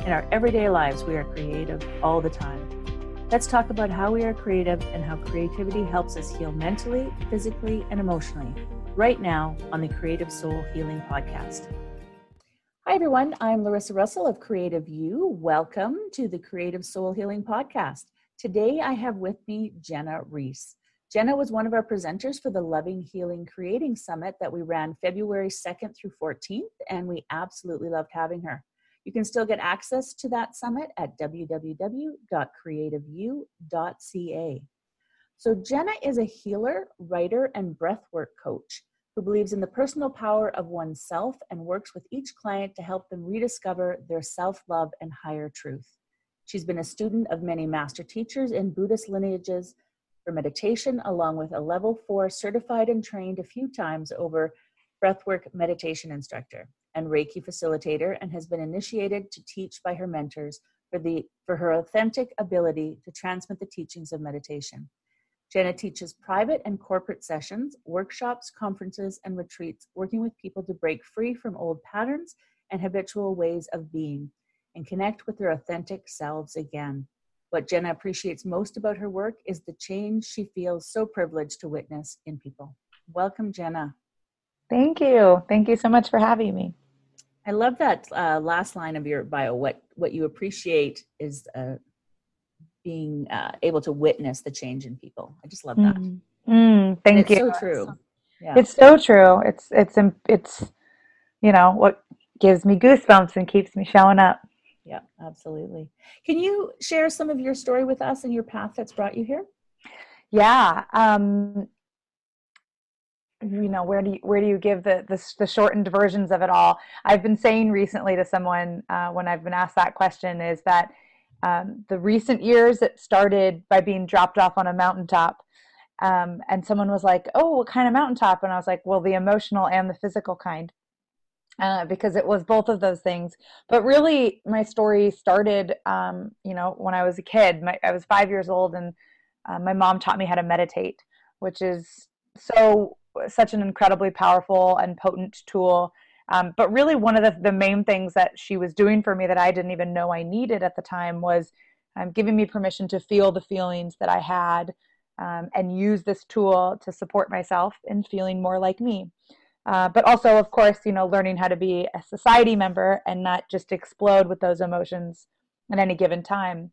in our everyday lives. We are creative all the time. Let's talk about how we are creative and how creativity helps us heal mentally, physically, and emotionally right now on the Creative Soul Healing Podcast. Hi, everyone. I'm Larissa Russell of Creative You. Welcome to the Creative Soul Healing Podcast. Today I have with me Jenna Reiss. Jenna was one of our presenters for the Loving, Healing, Creating Summit that we ran February 2nd through 14th, and we absolutely loved having her. You can still get access to that summit at www.creativeu.ca. So, Jenna is a healer, writer, and breathwork coach who believes in the personal power of oneself and works with each client to help them rediscover their self love and higher truth. She's been a student of many master teachers in Buddhist lineages for meditation, along with a level four certified and trained a few times over breathwork meditation instructor and Reiki facilitator and has been initiated to teach by her mentors for, the, for her authentic ability to transmit the teachings of meditation. Jenna teaches private and corporate sessions, workshops, conferences, and retreats, working with people to break free from old patterns and habitual ways of being and connect with their authentic selves again. What Jenna appreciates most about her work is the change she feels so privileged to witness in people. Welcome, Jenna. Thank you. Thank you so much for having me. I love that uh, last line of your bio. What what you appreciate is uh, being uh, able to witness the change in people. I just love that. Mm. Mm, thank it's you. So true. Yeah. It's so true. It's it's it's you know what gives me goosebumps and keeps me showing up. Yeah, absolutely. Can you share some of your story with us and your path that's brought you here? Yeah. Um, you know where do you where do you give the, the, the shortened versions of it all? I've been saying recently to someone uh, when i've been asked that question is that um, the recent years it started by being dropped off on a mountaintop um, and someone was like oh what kind of mountaintop? And i was like well the emotional and the physical kind uh, because it was both of those things. But really my story started um, you know when i was a kid. My, i was five years old and uh, my mom taught me how to meditate which is so such an incredibly powerful and potent tool. Um, but really, one of the, the main things that she was doing for me that I didn't even know I needed at the time was um, giving me permission to feel the feelings that I had um, and use this tool to support myself in feeling more like me. Uh, but also, of course, you know, learning how to be a society member and not just explode with those emotions at any given time.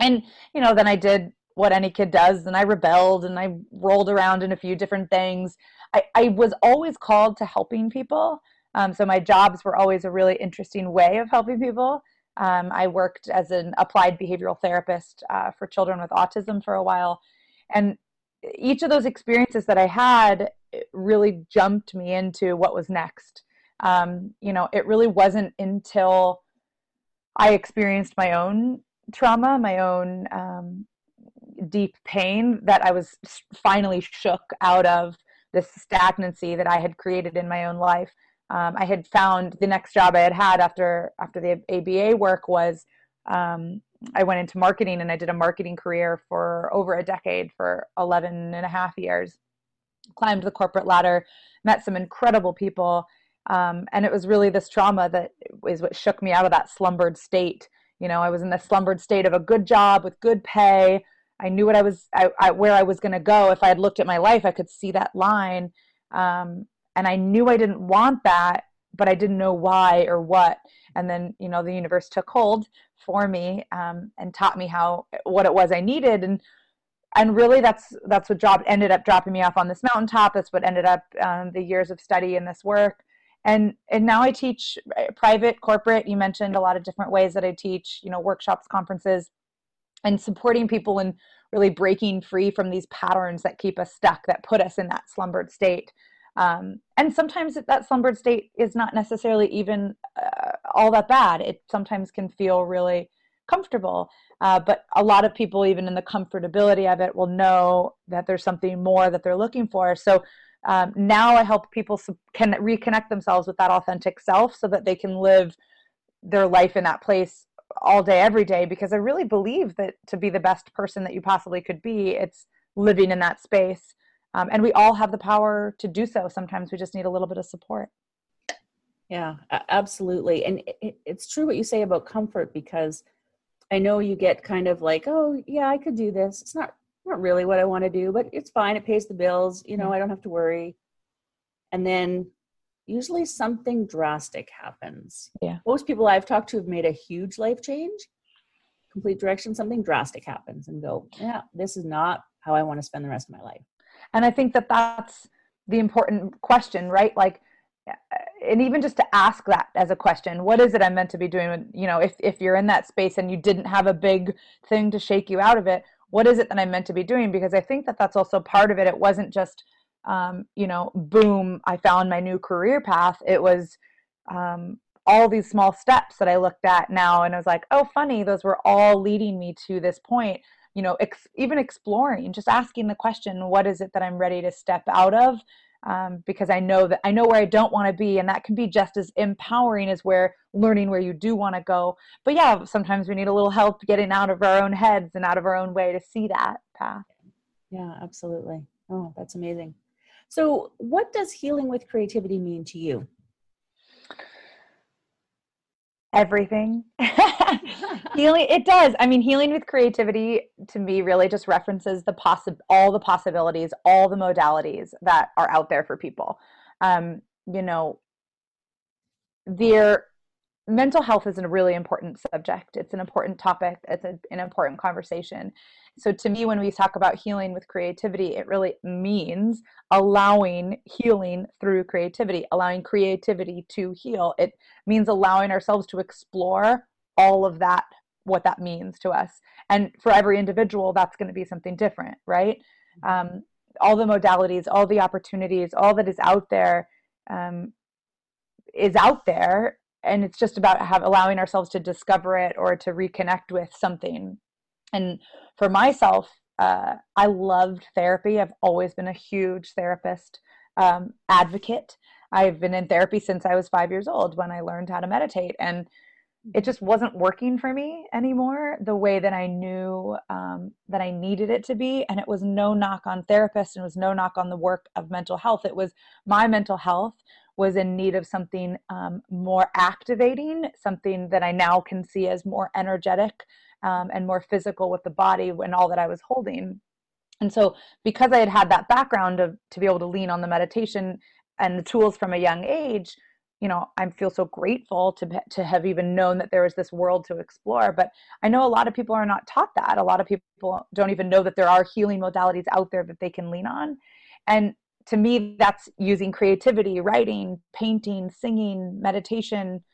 And, you know, then I did what any kid does and i rebelled and i rolled around in a few different things. I, I was always called to helping people um, so my jobs were always a really interesting way of helping people. Um, i worked as an applied behavioral therapist uh, for children with autism for a while and each of those experiences that i had really jumped me into what was next. Um, you know it really wasn't until i experienced my own trauma my own um, deep pain that I was finally shook out of this stagnancy that I had created in my own life. Um, I had found the next job I had had after after the ABA work was um, I went into marketing and I did a marketing career for over a decade for 11 and a half years. Climbed the corporate ladder, met some incredible people, um, and it was really this trauma that is what shook me out of that slumbered state. You know, I was in the slumbered state of a good job with good pay, I knew what I was, I, I where I was going to go. If I had looked at my life, I could see that line. Um, and I knew I didn't want that, but I didn't know why or what. And then, you know, the universe took hold for me um, and taught me how, what it was I needed. And, and really that's, that's what dropped, ended up dropping me off on this mountaintop. That's what ended up um, the years of study in this work. And, and now I teach uh, private, corporate. You mentioned a lot of different ways that I teach, you know, workshops, conferences, and supporting people in really breaking free from these patterns that keep us stuck that put us in that slumbered state um, and sometimes that slumbered state is not necessarily even uh, all that bad it sometimes can feel really comfortable. Uh, but a lot of people, even in the comfortability of it, will know that there's something more that they're looking for. So um, now I help people can reconnect themselves with that authentic self so that they can live their life in that place all day, every day. Because I really believe that to be the best person that you possibly could be, it's living in that space. Um, and we all have the power to do so. Sometimes we just need a little bit of support. Yeah, absolutely. And it, it's true what you say about comfort because I know you get kind of like, oh, yeah, I could do this. It's not not really what I want to do, but it's fine. It pays the bills. You know, I don't have to worry. And then usually something drastic happens. Yeah. Most people I've talked to have made a huge life change, complete direction, something drastic happens and go, yeah, this is not how I want to spend the rest of my life. And I think that that's the important question, right? Like, and even just to ask that as a question what is it i'm meant to be doing you know if, if you're in that space and you didn't have a big thing to shake you out of it what is it that i'm meant to be doing because i think that that's also part of it it wasn't just um, you know boom i found my new career path it was um, all these small steps that i looked at now and i was like oh funny those were all leading me to this point you know ex- even exploring just asking the question what is it that i'm ready to step out of um, because I know that I know where I don't want to be, and that can be just as empowering as where learning where you do want to go. But yeah, sometimes we need a little help getting out of our own heads and out of our own way to see that path. Yeah, absolutely. Oh, that's amazing. So, what does healing with creativity mean to you? everything. Healing it does. I mean healing with creativity to me really just references the possi- all the possibilities all the modalities that are out there for people. Um, you know their mental health is a really important subject. It's an important topic. It's a, an important conversation so to me when we talk about healing with creativity it really means allowing healing through creativity allowing creativity to heal. It means allowing ourselves to explore all of that what that means to us. And for every individual that's going to be something different right? Mm-hmm. um, all the modalities all the opportunities all that is out there um, is out there and it's just about have allowing ourselves to discover it or to reconnect with something and for myself, uh, I loved therapy. I've always been a huge therapist um, advocate. I've been in therapy since I was five years old when I learned how to meditate. And it just wasn't working for me anymore the way that I knew um, that I needed it to be. And it was no knock on therapists and it was no knock on the work of mental health. It was my mental health was in need of something um, more activating, something that I now can see as more energetic um, and more physical with the body and all that I was holding. And so, because I had had that background of to be able to lean on the meditation and the tools from a young age, you know, I feel so grateful to to have even known that there was this world to explore. But I know a lot of people are not taught that. A lot of people don't even know that there are healing modalities out there that they can lean on. And to me, that's using creativity, writing, painting, singing, meditation,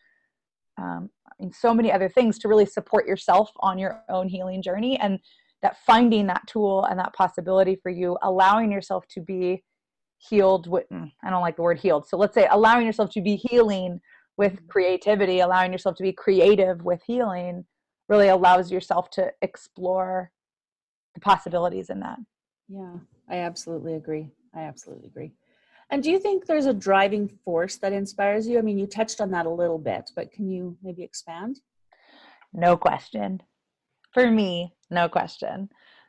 um, and so many other things to really support yourself on your own healing journey. And that finding that tool and that possibility for you allowing yourself to be healed with mm, i don't like the word healed. So let's say allowing yourself to be healing with mm-hmm. creativity allowing yourself to be creative with healing really allows yourself to explore the possibilities in that. Yeah i absolutely agree. I absolutely agree and do you think there's a driving force that inspires you? I mean, you touched on that a little bit, but can you maybe expand? No question. For me, no question.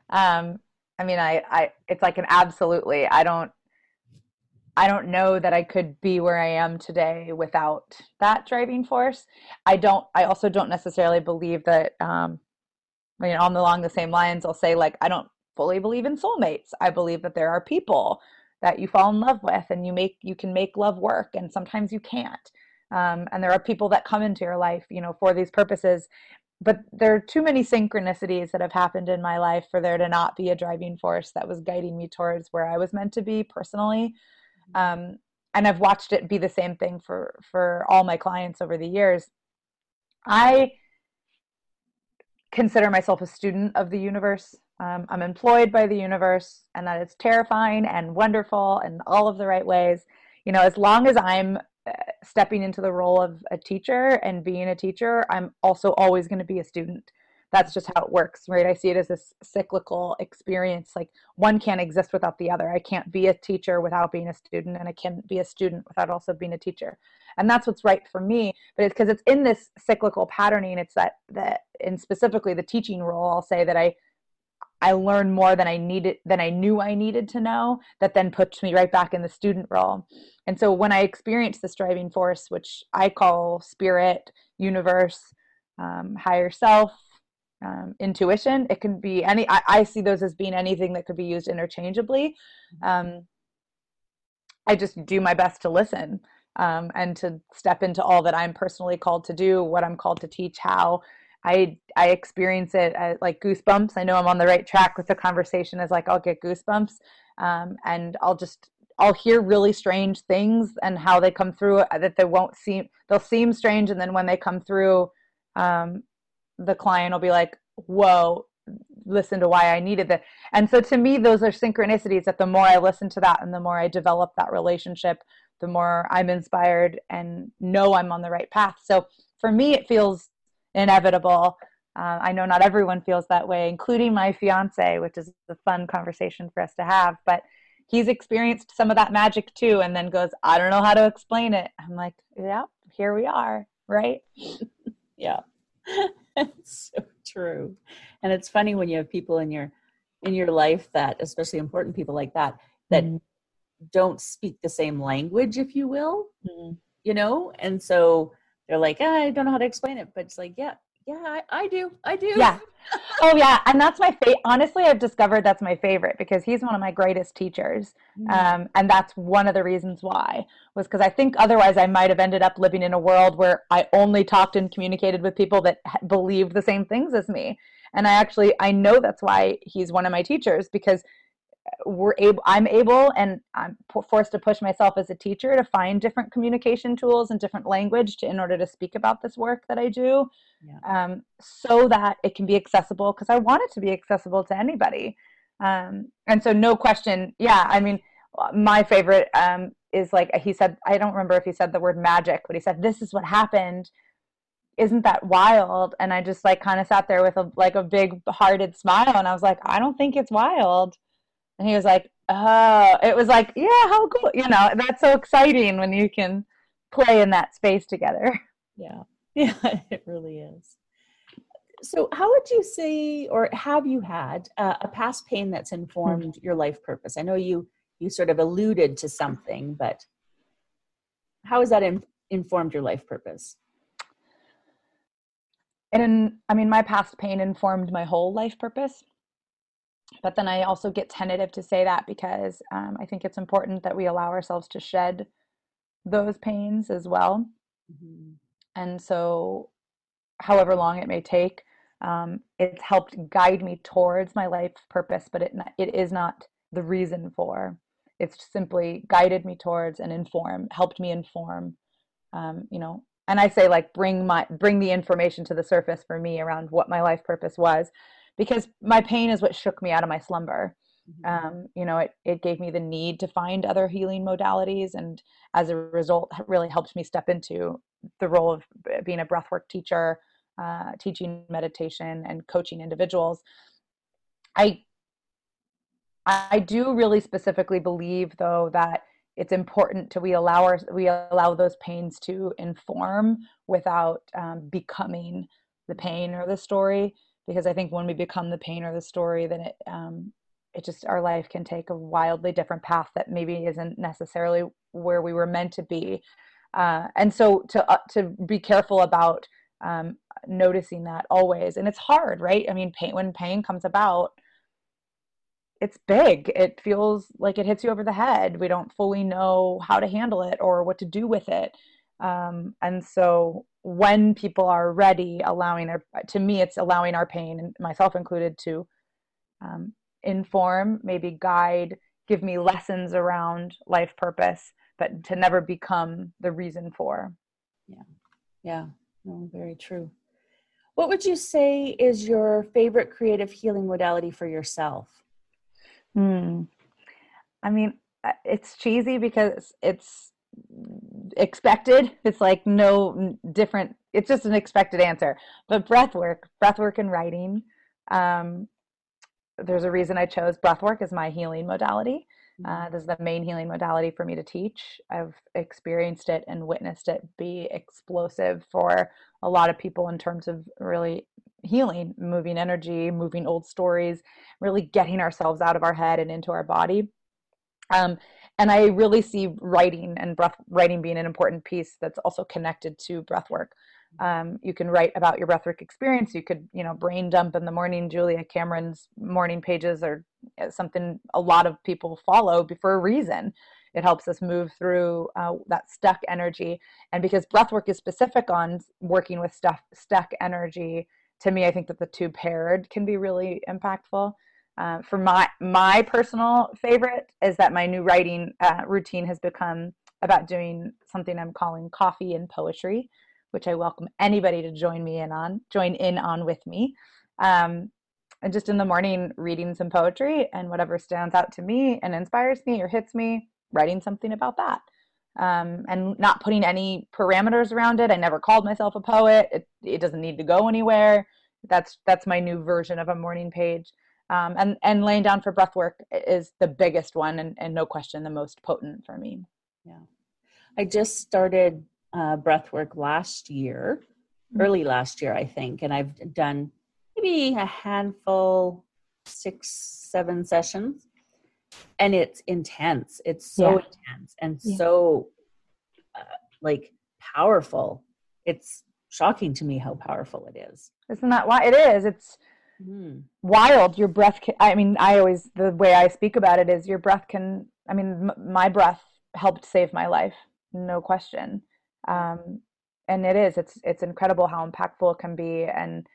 Um, I mean, I, I, it's like an absolutely. I don't, I don't know that I could be where I am today without that driving force. I don't. I also don't necessarily believe that. Um, I mean, on along the same lines, I'll say like I don't fully believe in soulmates. I believe that there are people that you fall in love with and you make you can make love work and sometimes you can't. Um, and there are people that come into your life you know for these purposes but there are too many synchronicities that have happened in my life for there to not be a driving force that was guiding me towards where i was meant to be personally. Mm-hmm. um, and i've watched it be the same thing for for all my clients over the years. I consider myself a student of the universe um, I'm employed by the universe and that it's terrifying and wonderful in all of the right ways. You know, as long as I'm uh, stepping into the role of a teacher and being a teacher, I'm also always going to be a student. that's just how it works right i see it as this cyclical experience like one can't exist without the other i can't be a teacher without being a student and i can't be a student without also being a teacher and that's what's right for me but it's because it's in this cyclical patterning it's that that and specifically the teaching role i'll say that i I learned more than I needed than I knew I needed to know that then puts me right back in the student role. And so when I experience this driving force, which I call spirit, universe, um, higher self, um, intuition, it can be any. I, I, see those as being anything that could be used interchangeably. Um, I just do my best to listen um, and to step into all that I'm personally called to do, what I'm called to teach, how, I I experience it as like goosebumps. I know I'm on the right track with the conversation. Is like I'll get goosebumps, um, and I'll just I'll hear really strange things and how they come through uh, that they won't seem they'll seem strange, and then when they come through, um, the client will be like, "Whoa." listen to why I needed that. And so to me, those are synchronicities that the more I listen to that and the more I develop that relationship, the more I'm inspired and know I'm on the right path. So for me, it feels inevitable. Uh, I know not everyone feels that way, including my fiance, which is a fun conversation for us to have. But he's experienced some of that magic too, and then goes, I don't know how to explain it. I'm like, yeah, here we are, right? yeah, it's so true. And it's funny when you have people in your in your life that, especially important people like that, that mm-hmm. don't speak the same language, if you will, mm-hmm. you know, and so they're like, ah, I don't know how to explain it, but it's like, yeah, yeah, I, I do, I do. Yeah. Oh yeah, and that's my favorite. Honestly, I've discovered that's my favorite because he's one of my greatest teachers, mm-hmm. um, and that's one of the reasons why was because I think otherwise I might have ended up living in a world where I only talked and communicated with people that believed the same things as me. And I actually I know that's why he's one of my teachers because we're able i'm able and i'm forced to push myself as a teacher to find different communication tools and different language to, in order to speak about this work that i do yeah. um, so that it can be accessible because i want it to be accessible to anybody. Um, and so no question yeah i mean my favorite um, is like he said i don't remember if he said the word magic but he said this is what happened. Isn't that wild? And i just like kind of sat there with a like a big hearted smile and i was like i don't think it's wild and he was like, oh, it was like, yeah, how cool. You know, that's so exciting when you can play in that space together. Yeah. Yeah, it really is. So, how would you say, or have you had uh, a past pain that's informed your life purpose? I know you you sort of alluded to something, but how has that in, informed your life purpose? And I mean, my past pain informed my whole life purpose but then I also get tentative to say that because um, I think it's important that we allow ourselves to shed those pains as well. Mm-hmm. And so, however long it may take, um, it's helped guide me towards my life purpose, but it it is not the reason for. It's simply guided me towards and inform, helped me inform. Um, you know, and I say like bring my bring the information to the surface for me around what my life purpose was because my pain is what shook me out of my slumber. Mm-hmm. Um, you know, it, it gave me the need to find other healing modalities. And as a result, really helped me step into the role of being a breathwork teacher, uh, teaching meditation and coaching individuals. I, I do really specifically believe though that it's important to we allow our we allow those pains to inform without um, becoming the pain or the story because I think when we become the pain or the story, then it um, it just our life can take a wildly different path that maybe isn't necessarily where we were meant to be. Uh, and so to uh, to be careful about um, noticing that always, and it's hard, right? I mean, pain when pain comes about, it's big. It feels like it hits you over the head. We don't fully know how to handle it or what to do with it. Um, and so when people are ready, allowing their, to me, it's allowing our pain, and myself included, to um, inform, maybe guide, give me lessons around life purpose, but to never become the reason for. Yeah, yeah, no, very true. What would you say is your favorite creative healing modality for yourself? Hmm. I mean, uh, it's cheesy because it's expected. It's like no different it's just an expected answer. But breath work, breath work and writing. Um, there's a reason I chose breath work as my healing modality. Uh, mm-hmm. this is the main healing modality for me to teach. I've experienced it and witnessed it be explosive for a lot of people in terms of really healing, moving energy, moving old stories, really getting ourselves out of our head and into our body. Um, and I really see writing and breath writing being an important piece that's also connected to breath work. Um, you can write about your breathwork experience. You could, you know, brain dump in the morning. Julia Cameron's morning pages are uh, something a lot of people follow for a reason. It helps us move through uh, that stuck energy. And because breathwork is specific on working with stuff, stuck energy, to me, I think that the two paired can be really impactful. Uh, for my my personal favorite is that my new writing uh, routine has become about doing something I'm calling coffee and poetry which I welcome anybody to join me in on, join in on with me. Um, and just in the morning, reading some poetry and whatever stands out to me and inspires me or hits me, writing something about that. Um, and not putting any parameters around it. I never called myself a poet. It, it doesn't need to go anywhere. That's that's my new version of a morning page. Um, and and laying down for breath work is the biggest one and, and no question the most potent for me. Yeah, I just started uh, breath work last year, mm-hmm. early last year, I think, and I've done maybe a handful, six, seven sessions, and it's intense. It's so yeah. intense and yeah. so uh, like powerful. It's shocking to me how powerful it is. Isn't that why it is? It's mm. wild. Your breath. Can, I mean, I always the way I speak about it is your breath can. I mean, m- my breath helped save my life, no question um, and it is it's it's incredible how impactful it can be and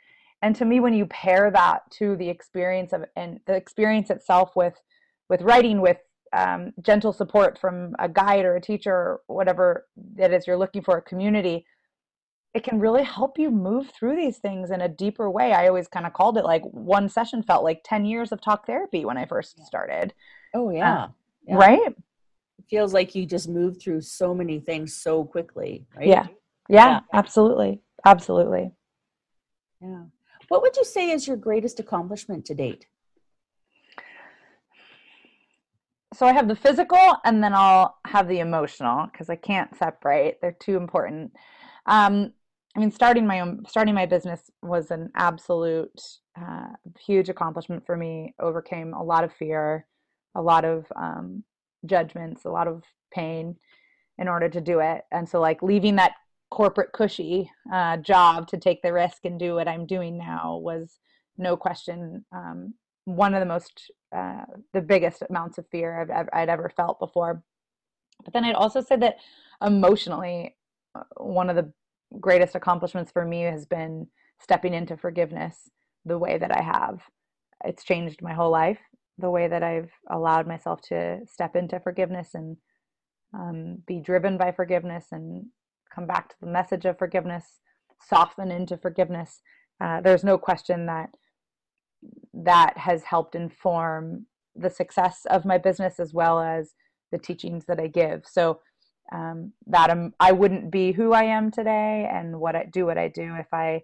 and to me when you pair that to the experience of and the experience itself with with writing with um, gentle support from a guide or a teacher or whatever that is you're looking for a community it can really help you move through these things in a deeper way i always kind of called it like one session felt like 10 years of talk therapy when i first started oh yeah, uh, yeah. right feels like you just move through so many things so quickly, right? Yeah. Yeah, yeah. absolutely. Absolutely. Yeah. What would you say is your greatest accomplishment to date? So I have the physical and then I'll have the emotional because I can't separate. They're too important. Um, I mean, starting my own, starting my business was an absolute uh, huge accomplishment for me. Overcame a lot of fear, a lot of um, judgments, a lot of pain in order to do it. And so, like, leaving that corporate cushy uh, job to take the risk and do what I'm doing now was no question um, one of the most, uh, the biggest amounts of fear I've ever, I'd ever felt before. But then I'd also said that emotionally, uh, one of the greatest accomplishments for me has been stepping into forgiveness the way that I have. It's changed my whole life the way that I've allowed myself to step into forgiveness and um, be driven by forgiveness and come back to the message of forgiveness, soften into forgiveness. Uh, there's no question that that has helped inform the success of my business as well as the teachings that I give. So um, that I'm, I wouldn't be who I am today and what I do what I do if I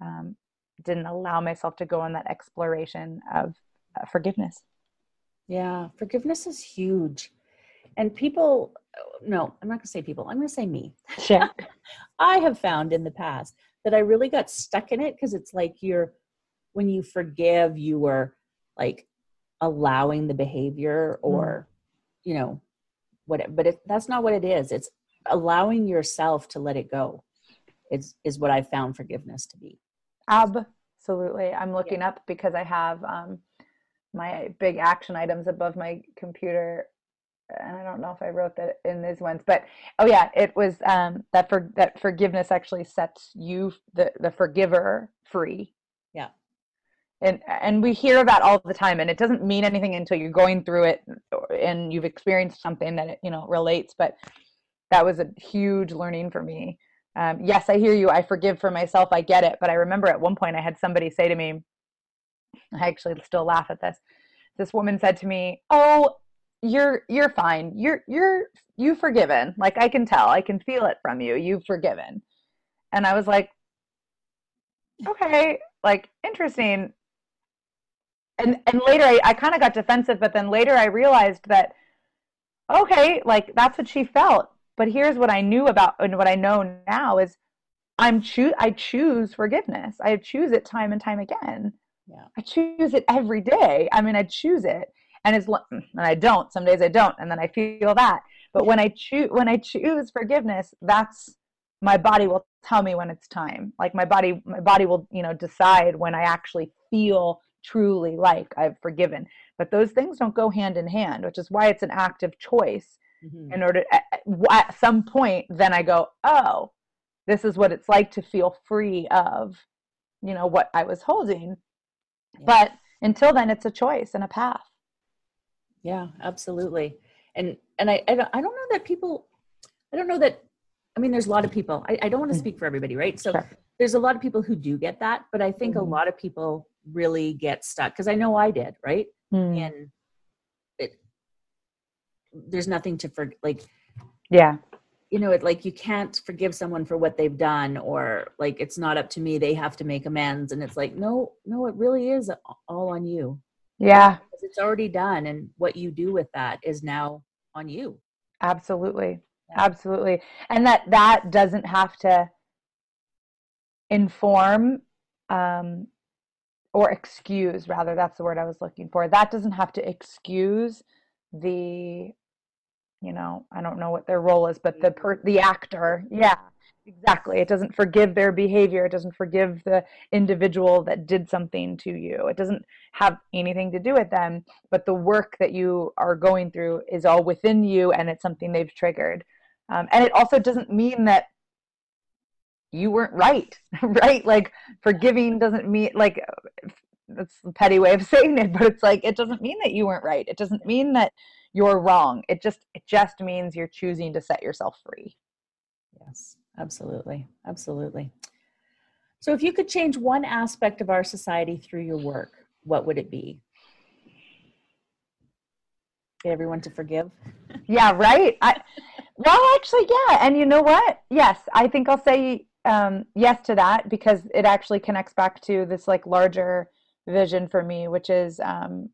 um, didn't allow myself to go on that exploration of uh, forgiveness. Yeah, forgiveness is huge. And people, no, I'm not going to say people, I'm going to say me. Sure. I have found in the past that I really got stuck in it because it's like you're, when you forgive, you were like allowing the behavior or, mm. you know, what, but it, that's not what it is. It's allowing yourself to let it go. It's, is what I found forgiveness to be. Absolutely. I'm looking yeah. up because I have, um, my big action items above my computer and I don't know if I wrote that in these ones, but oh yeah, it was um, that for that forgiveness actually sets you the the forgiver free. And and we hear that all the time, and it doesn't mean anything until you're going through it and you've experienced something that you know relates. But that was a huge learning for me. Um, yes, I hear you. I forgive for myself. I get it. But I remember at one point I had somebody say to me, I actually still laugh at this. This woman said to me, "Oh, you're you're fine. You're you're you've forgiven. Like I can tell. I can feel it from you. You've forgiven." And I was like, okay, like interesting. And and later I, I kind of got defensive, but then later I realized that okay, like that's what she felt. But here's what I knew about and what I know now is I'm choose I choose forgiveness. I choose it time and time again. Yeah. I choose it every day. I mean, I choose it. And as and I don't. Some days I don't, and then I feel that. But when I choose when I choose forgiveness, that's my body will tell me when it's time. Like my body my body will, you know, decide when I actually feel truly like I've forgiven. But those things don't go hand in hand, which is why it's an active choice. Mm-hmm. In order at, at some point then I go, "Oh, this is what it's like to feel free of, you know, what I was holding." Yeah. But until then it's a choice and a path. Yeah, absolutely. And and I I don't, I don't know that people I don't know that I mean there's a lot of people. I, I don't want to mm. speak for everybody, right? So sure. there's a lot of people who do get that, but I think mm-hmm. a lot of people really get stuck because I know I did, right? Mm. And it there's nothing to for like yeah you know it like you can't forgive someone for what they've done or like it's not up to me they have to make amends and it's like no no it really is all on you yeah. It's already done. And what you do with that is now on you. Absolutely. Yeah. Absolutely. And that that doesn't have to inform um, or excuse, rather, that's the word I was looking for. That doesn't have to excuse the, you know, I don't know what their role is, but the per, the actor, yeah, Exactly. It doesn't forgive their behavior. It doesn't forgive the individual that did something to you. It doesn't have anything to do with them, but the work that you are going through is all within you and it's something they've triggered. Um, and it also doesn't mean that you weren't right, right? Like forgiving doesn't mean, like, that's a petty way of saying it, but it's like, it doesn't mean that you weren't right. It doesn't mean that you're wrong. It just, it just means you're choosing to set yourself free. Yes. Absolutely. Absolutely. So, if you could change one aspect of our society through your work, what would it be? Get everyone to forgive? yeah, right. I, well, actually, yeah. And you know what? Yes, I think I'll say um, yes to that because it actually connects back to this like larger vision for me, which is um,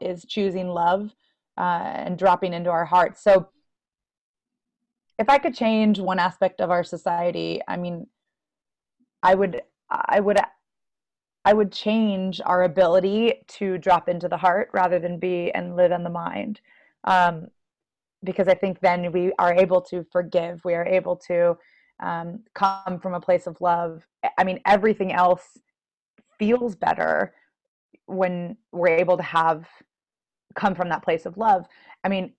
is choosing love uh, and dropping into our hearts. So if I could change one aspect of our society, I mean, I would, I would, I would change our ability to drop into the heart rather than be and live in the mind. Um, because I think then we are able to forgive. We are able to um, come from a place of love. I mean, everything else feels better when we're able to have come from that place of love. I mean,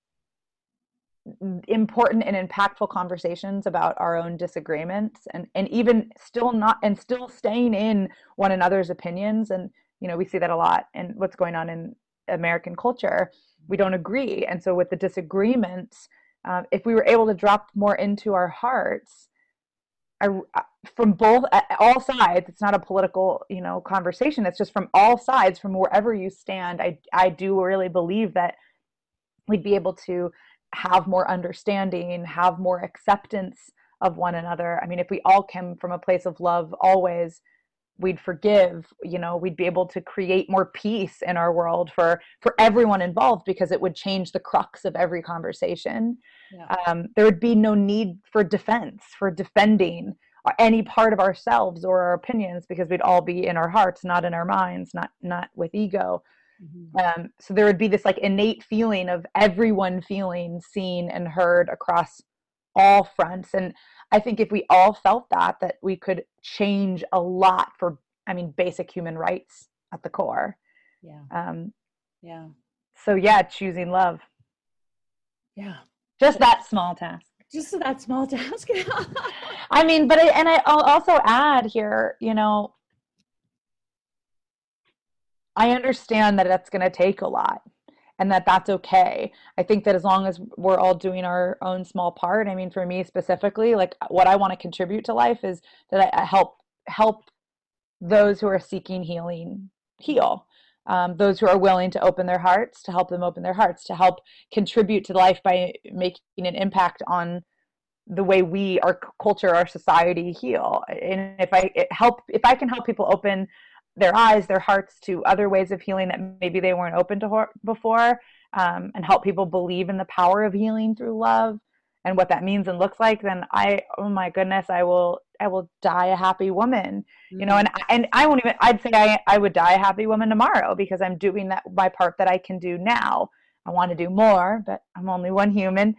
important and impactful conversations about our own disagreements and and even still not and still staying in one another's opinions and you know we see that a lot and what's going on in american culture we don't agree and so with the disagreements um, if we were able to drop more into our hearts I, from both all sides it's not a political you know conversation it's just from all sides from wherever you stand i i do really believe that we'd be able to have more understanding, have more acceptance of one another. I mean, if we all came from a place of love always, we'd forgive, you know, we'd be able to create more peace in our world for for everyone involved because it would change the crux of every conversation. Yeah. Um, there would be no need for defense, for defending any part of ourselves or our opinions because we'd all be in our hearts, not in our minds, not not with ego. Mm-hmm. Um, so there would be this like innate feeling of everyone feeling seen and heard across all fronts. And I think if we all felt that, that we could change a lot for, I mean, basic human rights at the core. Yeah. Um, yeah. So yeah, choosing love. Yeah. Just that small task. Just that small task. I mean, but I, and I, I'll also add here, you know, I understand that that's going to take a lot and that that's okay. I think that as long as we're all doing our own small part, I mean, for me specifically, like what I want to contribute to life is that I help help those who are seeking healing heal. Um, those who are willing to open their hearts to help them open their hearts to help contribute to life by making an impact on the way we our culture our society heal and if i help if i can help people open their eyes their hearts to other ways of healing that maybe they weren't open to before um, and help people believe in the power of healing through love and what that means and looks like then i oh my goodness i will i will die a happy woman mm-hmm. you know and and i won't even i'd say i i would die a happy woman tomorrow because i'm doing that my part that i can do now i want to do more but i'm only one human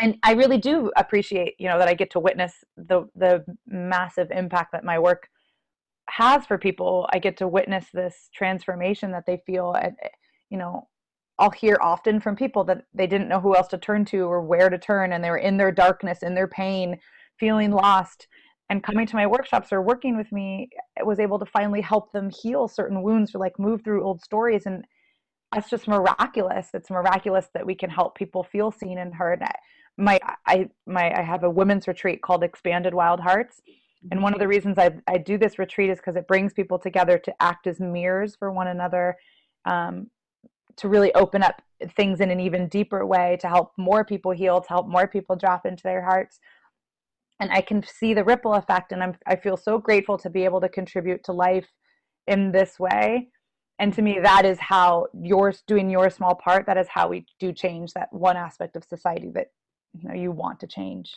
and i really do appreciate you know that i get to witness the the massive impact that my work has for people i get to witness this transformation that they feel at you know I'll hear often from people that they didn't know who else to turn to or where to turn, and they were in their darkness, in their pain, feeling lost. And coming to my workshops or working with me was able to finally help them heal certain wounds or like move through old stories. And that's just miraculous. It's miraculous that we can help people feel seen and heard. My I my I have a women's retreat called Expanded Wild Hearts. And one of the reasons I, I do this retreat is because it brings people together to act as mirrors for one another um, to really open up things in an even deeper way to help more people heal to help more people drop into their hearts. And i can see the ripple effect and I'm, i feel so grateful to be able to contribute to life in this way. And to me that is how you're doing your small part that is how we do change that one aspect of society that you know you want to change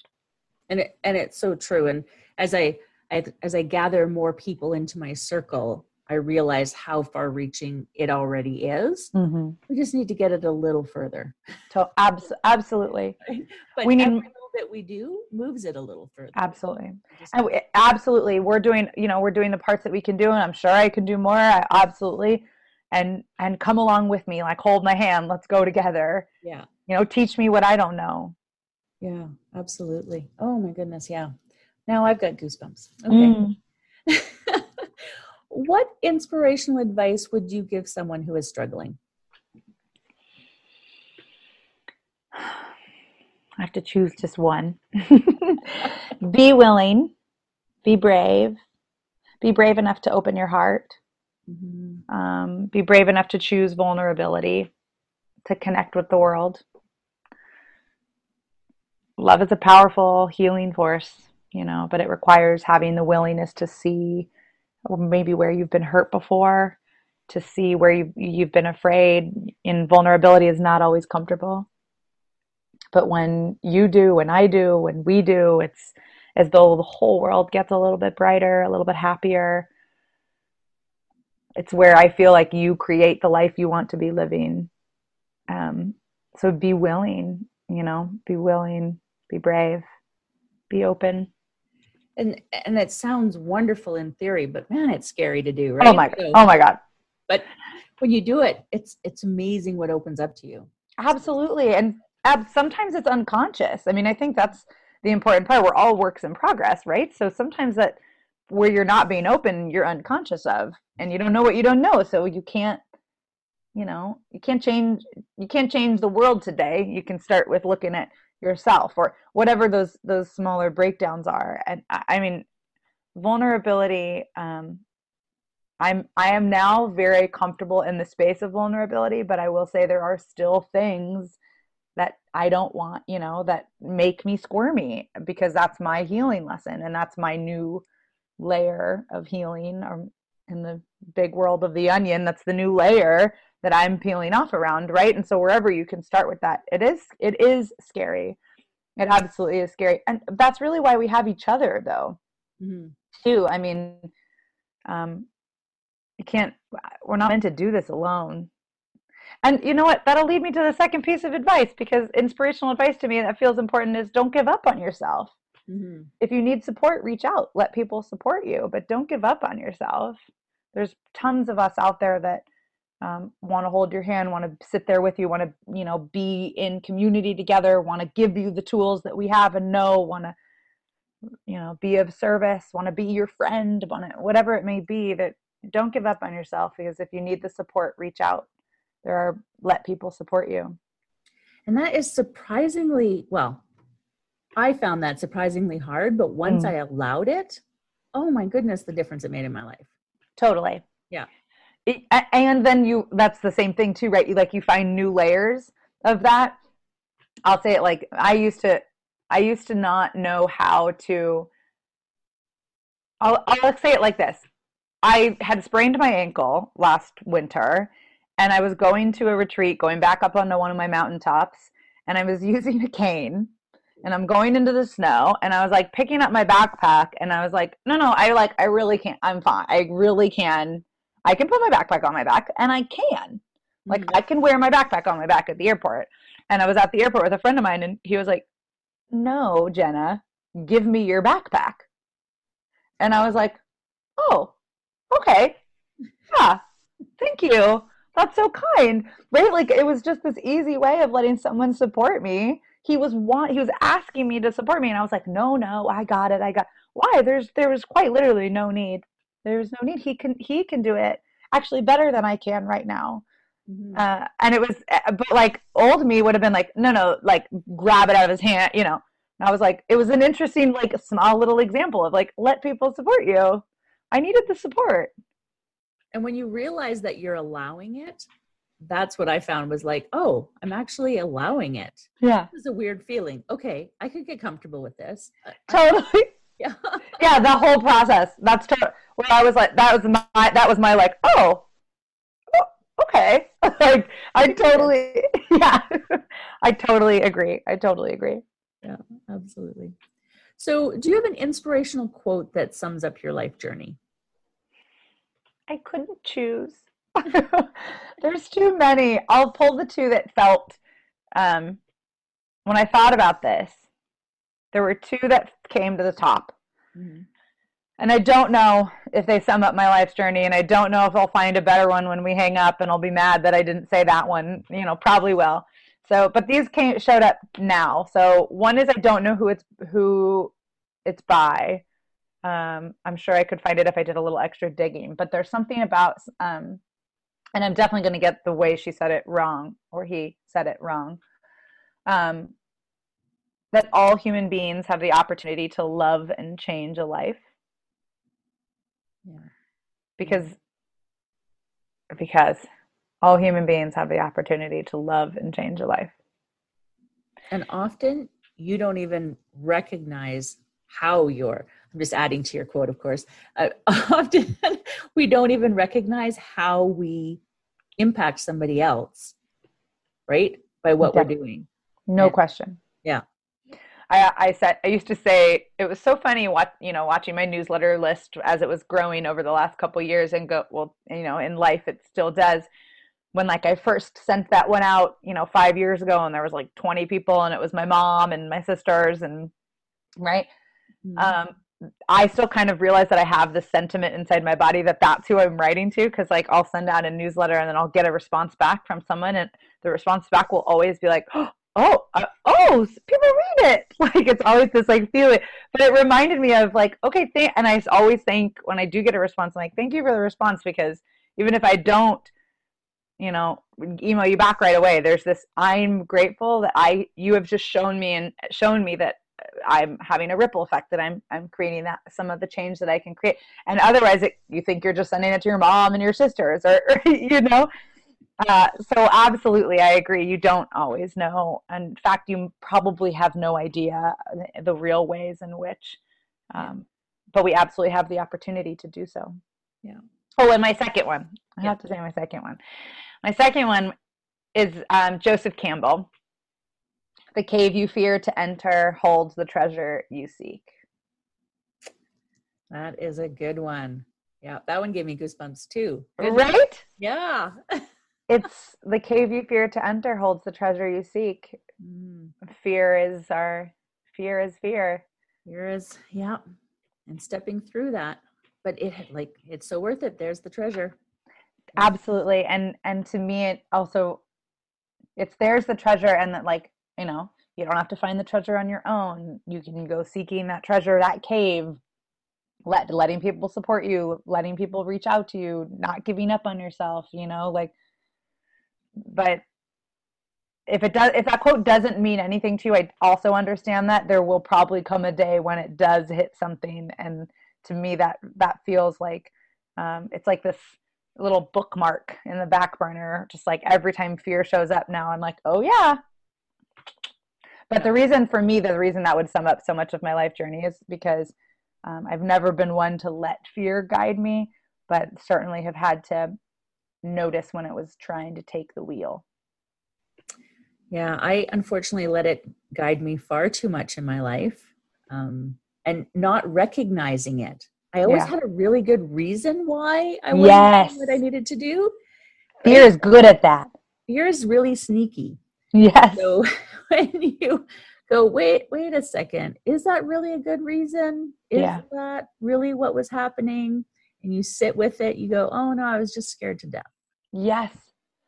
and it, and it's so true and as I, I as i gather more people into my circle I realize how far reaching it already is. Mm-hmm. We just need to get it a little further. So abs- absolutely. but we need bit we do moves it a little further. Absolutely. And we, absolutely. We're doing, you know, we're doing the parts that we can do and I'm sure I can do more. I, absolutely. And and come along with me, like hold my hand, let's go together. Yeah. You know, teach me what I don't know. Yeah, absolutely. Oh my goodness, yeah. Now I've got goosebumps. Okay. Mm. what inspirational advice would you give someone who is struggling? I have to choose just one. be willing, be brave, be brave enough to open your heart, mm-hmm. um, be brave enough to choose vulnerability, to connect with the world. Love is a powerful healing force, you know, but it requires having the willingness to see maybe where you've been hurt before to see where you've, you've been afraid in vulnerability is not always comfortable. But when you do when i do when we do it's as though the whole world gets a little bit brighter a little bit happier. It's where i feel like you create the life you want to be living. Um, so be willing you know be willing be brave. Be open. And and it sounds wonderful in theory but man it's scary to do oh right? oh my god so, oh my god. But when you do it it's it's amazing what opens up to you. Absolutely. And ab- sometimes it's unconscious. I mean i think that's the important part. We're all works in progress right? So sometimes that where you're not being open you're unconscious of and you don't know what you don't know. So you can't you know you can't change you can't change the world today. You can start with looking at yourself or whatever those those smaller breakdowns are. And i, I mean vulnerability um i'm i am now very comfortable in the space of vulnerability but i will say there are still things that i don't want you know that make me squirmy because that's my healing lesson and that's my new layer of healing or um, in the big world of the onion. That's the new layer that I'm peeling off around, right? And so wherever you can start with that, it is it is scary. It absolutely is scary, and that's really why we have each other, though. Mm-hmm. Too. I mean, um, you can't. We're not meant to do this alone. And you know what? That'll lead me to the second piece of advice because inspirational advice to me that feels important is don't give up on yourself. Mm-hmm. If you need support, reach out. Let people support you, but don't give up on yourself. There's tons of us out there that um, want to hold your hand want to sit there with you want to you know be in community together want to give you the tools that we have and know want to you know be of service want to be your friend want to whatever it may be that don't give up on yourself because if you need the support reach out. There are let people support you. And that is surprisingly well i found that surprisingly hard but once mm. i allowed it oh my goodness the difference it made in my life. Totally. Yeah and then you that's the same thing too right you like you find new layers of that i'll say it like i used to I used to not know how to. I'll, I'll say it like this I had sprained my ankle last winter, and I was going to a retreat, going back up onto one of my mountaintops, and I was using a cane and I'm going into the snow and I was like picking up my backpack and I was like, no, no, I like, I really can't, I'm fine. I really can, I can put my backpack on my back and I can. Like, mm-hmm. I can wear my backpack on my back at the airport. And I was at the airport with a friend of mine and he was like, no, Jenna, give me your backpack. And I was like, oh, okay. Yeah, thank you. That's so kind. Right? Like, it was just this easy way of letting someone support me he was want he was asking me to support me and i was like no no i got it i got why there's there was quite literally no need there's no need he can he can do it actually better than i can right now mm-hmm. uh, and it was eh, but like old me would have been like no no like grab it out of his hand you know and i was like it was an interesting like small little example of like let people support you i needed the support and when you realize that you're allowing it that's what I found was like, oh, I'm actually allowing it. Yeah. It's a weird feeling. Okay, I could get comfortable with this. Totally. Yeah. yeah, the whole process. That's where I was like, that was my, that was my like, oh, oh okay. like, I totally, yeah, I totally agree. I totally agree. Yeah, absolutely. So, do you have an inspirational quote that sums up your life journey? I couldn't choose. There's too many. I'll pull the two that felt um, when I thought about this. There were two that came to the top. Mm-hmm. And I don't know if they sum up my life's journey, and I don't know if I'll find a better one when we hang up, and I'll be mad that I didn't say that one. You know, probably will. So, but these came showed up now. So one is I don't know who it's who it's by. Um, I'm sure I could find it if I did a little extra digging. But there's something about um, and I'm definitely going to get the way she said it wrong, or he said it wrong. Um, that all human beings have the opportunity to love and change a life. Yeah. Because because all human beings have the opportunity to love and change a life. And often you don't even recognize how you're I'm just adding to your quote, of course. Uh, often we don't even recognize how we impact somebody else, right? By what we're doing. No and, question. Yeah. I, I said I used to say it was so funny what you know watching my newsletter list as it was growing over the last couple years and go well you know in life it still does when like I first sent that one out you know 5 years ago and there was like 20 people and it was my mom and my sisters and right mm-hmm. um I still kind of realize that I have this sentiment inside my body that that's who I'm writing to because like I'll send out a newsletter and then I'll get a response back from someone and the response back will always be like oh uh, oh people read it like it's always this like feeling but it reminded me of like okay th- and I always think when I do get a response I'm like thank you for the response because even if I don't you know email you back right away there's this I'm grateful that I you have just shown me and shown me that I'm having a ripple effect that I'm I'm creating that some of the change that I can create. And otherwise, it, you think you're just sending it to your mom and your sisters, or, or you know. Uh, so absolutely, I agree. You don't always know. In fact, you probably have no idea the real ways in which. Um, but we absolutely have the opportunity to do so. Yeah. Oh, and my second one. I yeah. have to say my second one. My second one is um, Joseph Campbell the cave you fear to enter holds the treasure you seek. That is a good one. Yeah, that one gave me goosebumps too. Right? Yeah. it's the cave you fear to enter holds the treasure you seek. Mm. Fear is our fear is fear. Fear is yeah. And stepping through that. But it like it's so worth it. There's the treasure. Absolutely. And and to me it also it's there's the treasure and that like you know you don't have to find the treasure on your own you can go seeking that treasure that cave let letting people support you letting people reach out to you not giving up on yourself you know like but if it does if that quote doesn't mean anything to you i also understand that. There will probably come a day when it does hit something and to me that that feels like um, it's like this little bookmark in the back burner just like every time fear shows up now i'm like oh yeah. But the reason for me, the reason that would sum up so much of my life journey is because um, I've never been one to let fear guide me, but certainly have had to notice when it was trying to take the wheel. Yeah, I unfortunately let it guide me far too much in my life um, and not recognizing it. I always yeah. had a really good reason why I wasn't yes. doing what I needed to do. Fear is good at that. Fear is really sneaky. Yes. So when you go, wait, wait a second, is that really a good reason? Is yeah. that really what was happening? And you sit with it, you go, oh no, I was just scared to death. Yes.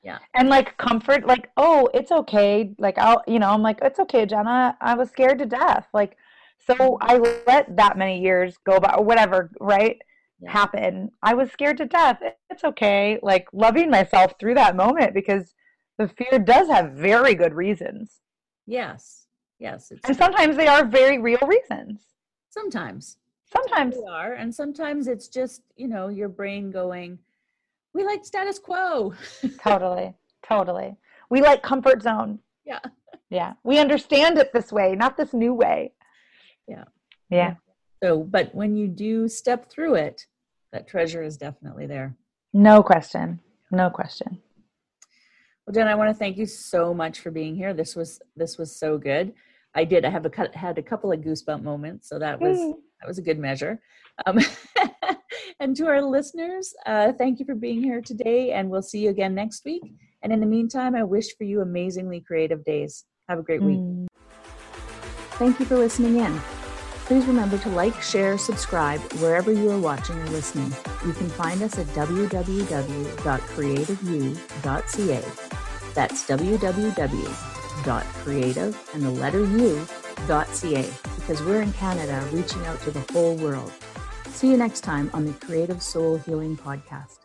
Yeah. And like comfort like oh it's okay. Like i'll you know i'm like it's okay jenna. I was scared to death. Like so i let that many years go by or whatever right yeah. happen. I was scared to death. It's okay. Like loving myself through that moment because the fear does have very good reasons. Yes. Yes and sometimes they are very real reasons. Sometimes sometimes they are and sometimes it's just you know your brain going we like status quo. totally. Totally. We like comfort zone. Yeah. Yeah. We understand it this way, not this new way. Yeah. Yeah. So, but when you do step through it, that treasure is definitely there. No question. No question. Well, Jen, I want to thank you so much for being here. This was this was so good. I did. I have a had a couple of goosebump moments, so that was. That was a good measure. Um, and to our listeners, uh, thank you for being here today, and we'll see you again next week. And in the meantime, I wish for you amazingly creative days. Have a great week. Mm. Thank you for listening in. Please remember to like, share, subscribe wherever you are watching or listening. You can find us at www.creativeu.ca. That's www.creative and the letter u.ca because we're in Canada reaching out to the whole world. See you next time on the Creative Soul Healing Podcast.